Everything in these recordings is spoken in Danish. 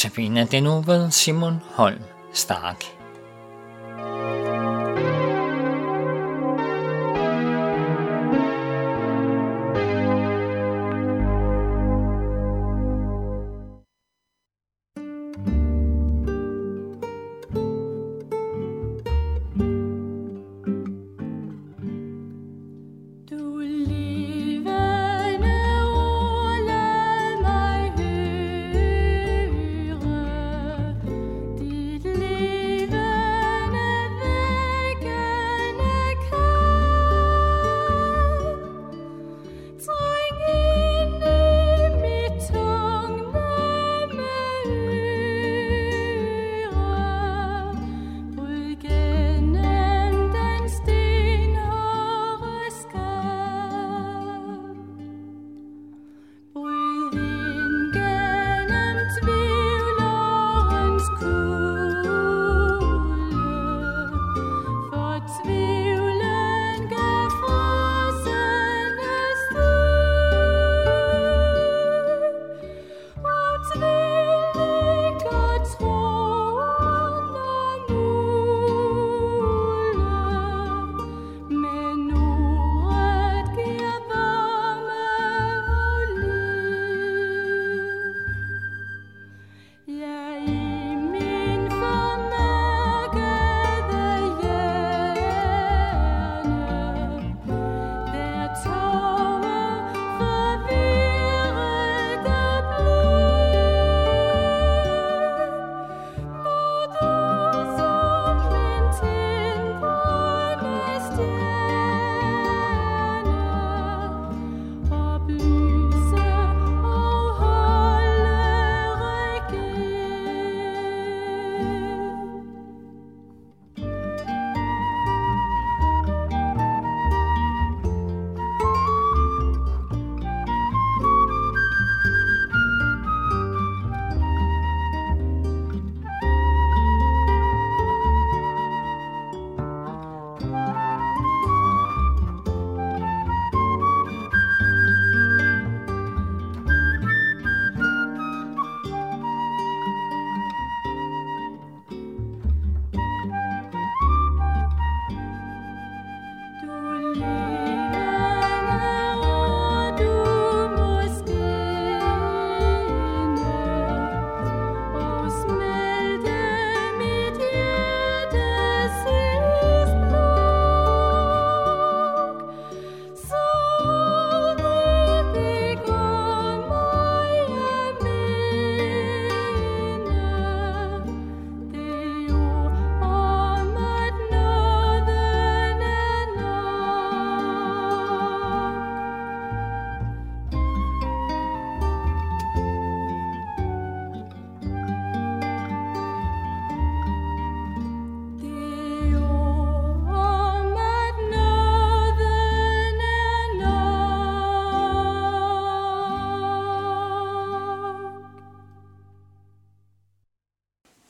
Notabene den nu ved Simon Holm Stark.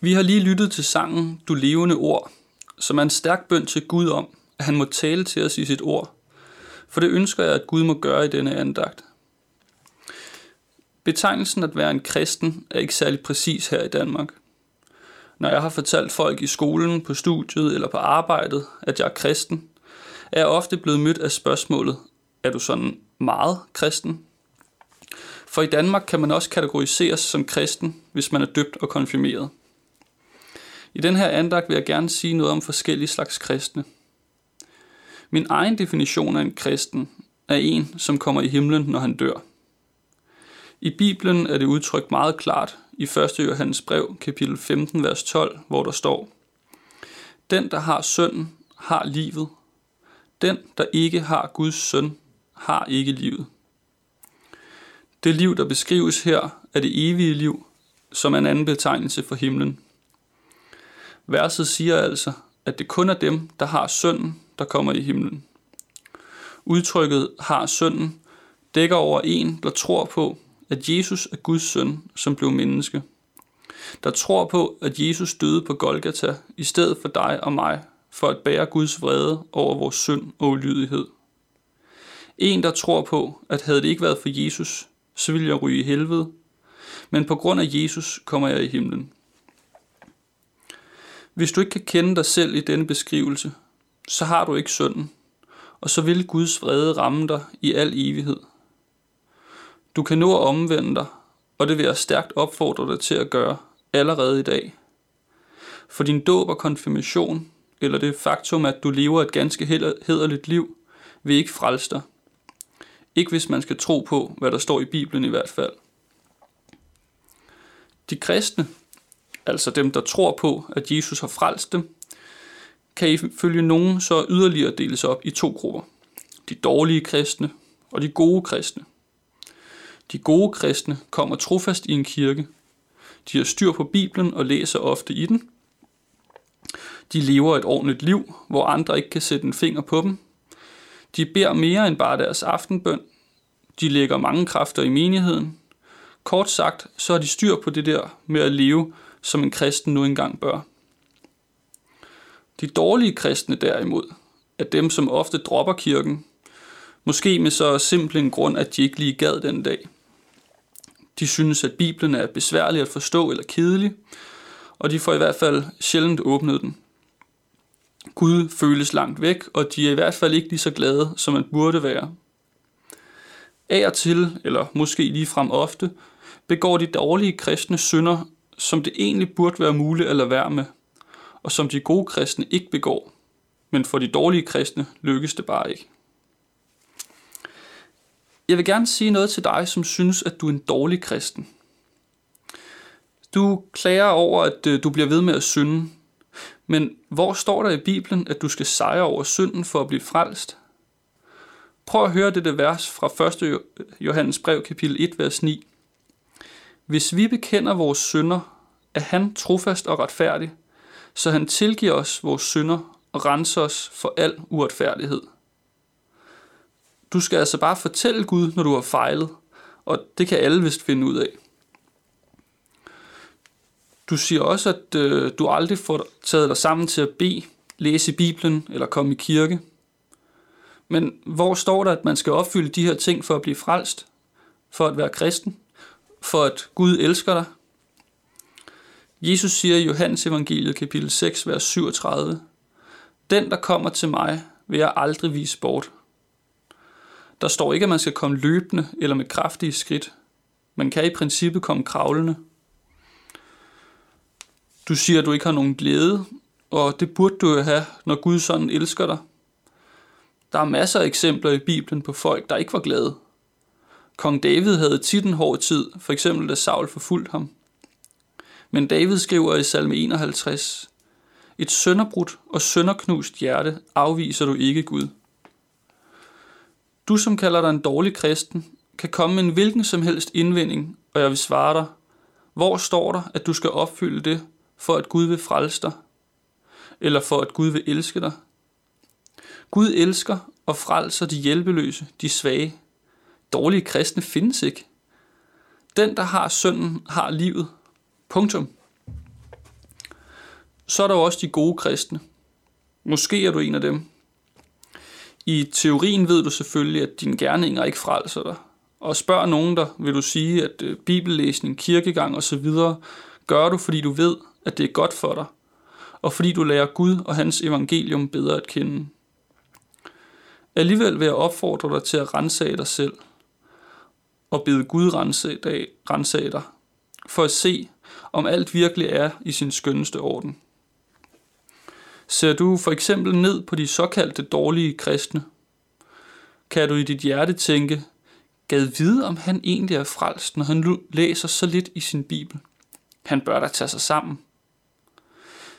Vi har lige lyttet til sangen Du levende ord, som er en stærk bøn til Gud om, at han må tale til os i sit ord. For det ønsker jeg, at Gud må gøre i denne andagt. Betegnelsen at være en kristen er ikke særlig præcis her i Danmark. Når jeg har fortalt folk i skolen, på studiet eller på arbejdet, at jeg er kristen, er jeg ofte blevet mødt af spørgsmålet, er du sådan meget kristen? For i Danmark kan man også kategoriseres som kristen, hvis man er døbt og konfirmeret. I den her andagt vil jeg gerne sige noget om forskellige slags kristne. Min egen definition af en kristen er en, som kommer i himlen, når han dør. I Bibelen er det udtrykt meget klart i 1. Johannes brev, kapitel 15, vers 12, hvor der står, Den, der har sønnen, har livet. Den, der ikke har Guds søn, har ikke livet. Det liv, der beskrives her, er det evige liv, som er en anden betegnelse for himlen. Verset siger altså, at det kun er dem, der har sønnen, der kommer i himlen. Udtrykket har sønnen dækker over en, der tror på, at Jesus er Guds søn, som blev menneske. Der tror på, at Jesus døde på Golgata i stedet for dig og mig, for at bære Guds vrede over vores synd og ulydighed. En, der tror på, at havde det ikke været for Jesus, så ville jeg ryge i helvede. men på grund af Jesus kommer jeg i himlen. Hvis du ikke kan kende dig selv i denne beskrivelse, så har du ikke synden, og så vil Guds vrede ramme dig i al evighed. Du kan nå at omvende dig, og det vil jeg stærkt opfordre dig til at gøre allerede i dag. For din dåb og konfirmation, eller det faktum, at du lever et ganske hederligt liv, vil ikke frelse dig. Ikke hvis man skal tro på, hvad der står i Bibelen i hvert fald. De kristne, altså dem, der tror på, at Jesus har frelst dem, kan ifølge nogen så yderligere deles op i to grupper. De dårlige kristne og de gode kristne. De gode kristne kommer trofast i en kirke. De har styr på Bibelen og læser ofte i den. De lever et ordentligt liv, hvor andre ikke kan sætte en finger på dem. De beder mere end bare deres aftenbøn. De lægger mange kræfter i menigheden. Kort sagt, så har de styr på det der med at leve, som en kristen nu engang bør. De dårlige kristne derimod er dem, som ofte dropper kirken, måske med så simpel en grund, at de ikke lige gad den dag. De synes, at Bibelen er besværlig at forstå eller kedelig, og de får i hvert fald sjældent åbnet den. Gud føles langt væk, og de er i hvert fald ikke lige så glade, som man burde være. Af og til, eller måske lige frem ofte, begår de dårlige kristne synder, som det egentlig burde være muligt at lade være med, og som de gode kristne ikke begår. Men for de dårlige kristne lykkes det bare ikke. Jeg vil gerne sige noget til dig, som synes, at du er en dårlig kristen. Du klager over, at øh, du bliver ved med at synde. Men hvor står der i Bibelen, at du skal sejre over synden for at blive frelst? Prøv at høre dette vers fra 1. Johannes brev, kapitel 1, vers 9. Hvis vi bekender vores synder, er han trofast og retfærdig, så han tilgiver os vores synder og renser os for al uretfærdighed. Du skal altså bare fortælle Gud, når du har fejlet, og det kan alle vist finde ud af. Du siger også, at øh, du aldrig får taget dig sammen til at bede, læse Bibelen eller komme i kirke. Men hvor står der, at man skal opfylde de her ting for at blive frelst? For at være kristen? For at Gud elsker dig? Jesus siger i Johannes evangeliet kapitel 6, vers 37, Den, der kommer til mig, vil jeg aldrig vise bort. Der står ikke, at man skal komme løbende eller med kraftige skridt. Man kan i princippet komme kravlende. Du siger, at du ikke har nogen glæde, og det burde du jo have, når Gud sådan elsker dig. Der er masser af eksempler i Bibelen på folk, der ikke var glade. Kong David havde tit en hård tid, for eksempel da Saul forfulgte ham. Men David skriver i salme 51, Et sønderbrudt og sønderknust hjerte afviser du ikke Gud. Du, som kalder dig en dårlig kristen, kan komme med en hvilken som helst indvending, og jeg vil svare dig, hvor står der, at du skal opfylde det, for at Gud vil frelse dig? Eller for at Gud vil elske dig? Gud elsker og frelser de hjælpeløse, de svage. Dårlige kristne findes ikke. Den, der har synden, har livet. Punktum. Så er der jo også de gode kristne. Måske er du en af dem. I teorien ved du selvfølgelig, at dine gerninger ikke frelser dig. Og spørg nogen der, vil du sige, at øh, bibellæsning, kirkegang osv. gør du, fordi du ved, at det er godt for dig, og fordi du lærer Gud og hans evangelium bedre at kende. Alligevel vil jeg opfordre dig til at rensage dig selv, og bede Gud rense dig, for at se, om alt virkelig er i sin skønneste orden. Ser du for eksempel ned på de såkaldte dårlige kristne, kan du i dit hjerte tænke, gad vide, om han egentlig er frelst, når han læser så lidt i sin bibel. Han bør da tage sig sammen.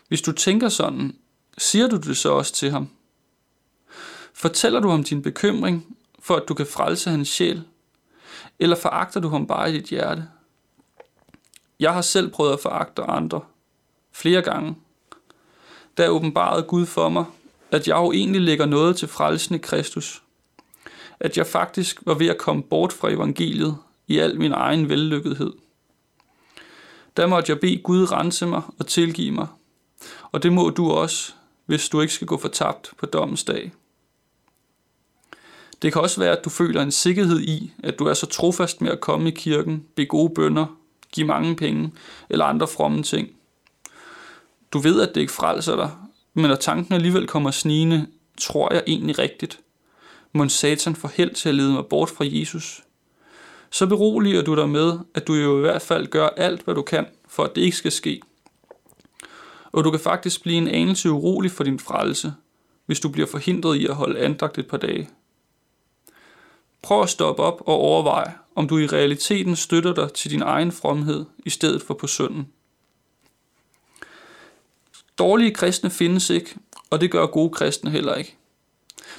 Hvis du tænker sådan, siger du det så også til ham? Fortæller du ham din bekymring, for at du kan frelse hans sjæl? Eller foragter du ham bare i dit hjerte? Jeg har selv prøvet at foragte andre. Flere gange. Der åbenbarede Gud for mig, at jeg jo egentlig lægger noget til frelsende Kristus. At jeg faktisk var ved at komme bort fra evangeliet i al min egen vellykkethed. Der måtte jeg bede Gud rense mig og tilgive mig. Og det må du også, hvis du ikke skal gå fortabt på dommens dag. Det kan også være, at du føler en sikkerhed i, at du er så trofast med at komme i kirken, be gode bønder, give mange penge eller andre fromme ting. Du ved, at det ikke frelser dig, men når tanken alligevel kommer snigende, tror jeg egentlig rigtigt. Må satan få held til at lede mig bort fra Jesus. Så beroliger du dig med, at du jo i hvert fald gør alt, hvad du kan, for at det ikke skal ske. Og du kan faktisk blive en anelse urolig for din frelse, hvis du bliver forhindret i at holde andagt et par dage. Prøv at stoppe op og overveje, om du i realiteten støtter dig til din egen fromhed i stedet for på synden. Dårlige kristne findes ikke, og det gør gode kristne heller ikke.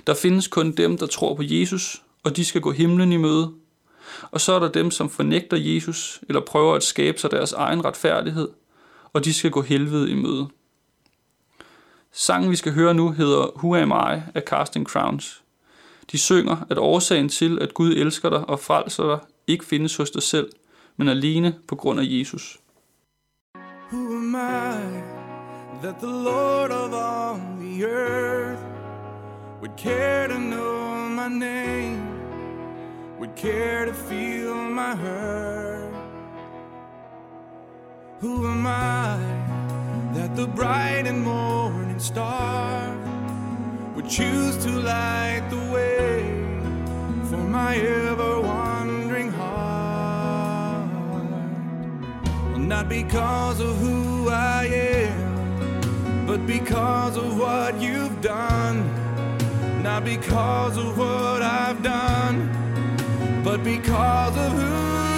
Der findes kun dem, der tror på Jesus, og de skal gå himlen i møde. Og så er der dem, som fornægter Jesus, eller prøver at skabe sig deres egen retfærdighed, og de skal gå helvede i møde. Sangen, vi skal høre nu, hedder Who Am I af Casting Crowns. De synger, at årsagen til, at Gud elsker dig og frelser dig, ikke findes hos dig selv, men alene på grund af Jesus. Who am I that the Lord of all the earth would care to know my name, would care to feel my hurt? Who am I that the bright and morning star would choose to light the way for my ever wandering heart? Not because of who I am, but because of what you've done. Not because of what I've done, but because of who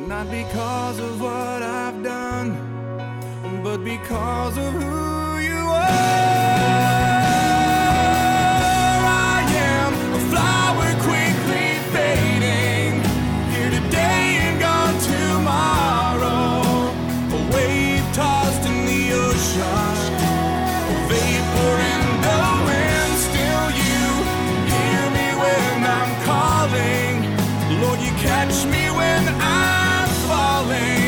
Not because of what I've done, but because of who you are. I am a flower quickly fading, here today and gone tomorrow. A wave tossed in the ocean, a vapor in the wind. Still, you hear me when I'm calling. Lord, you catch me when I'm falling.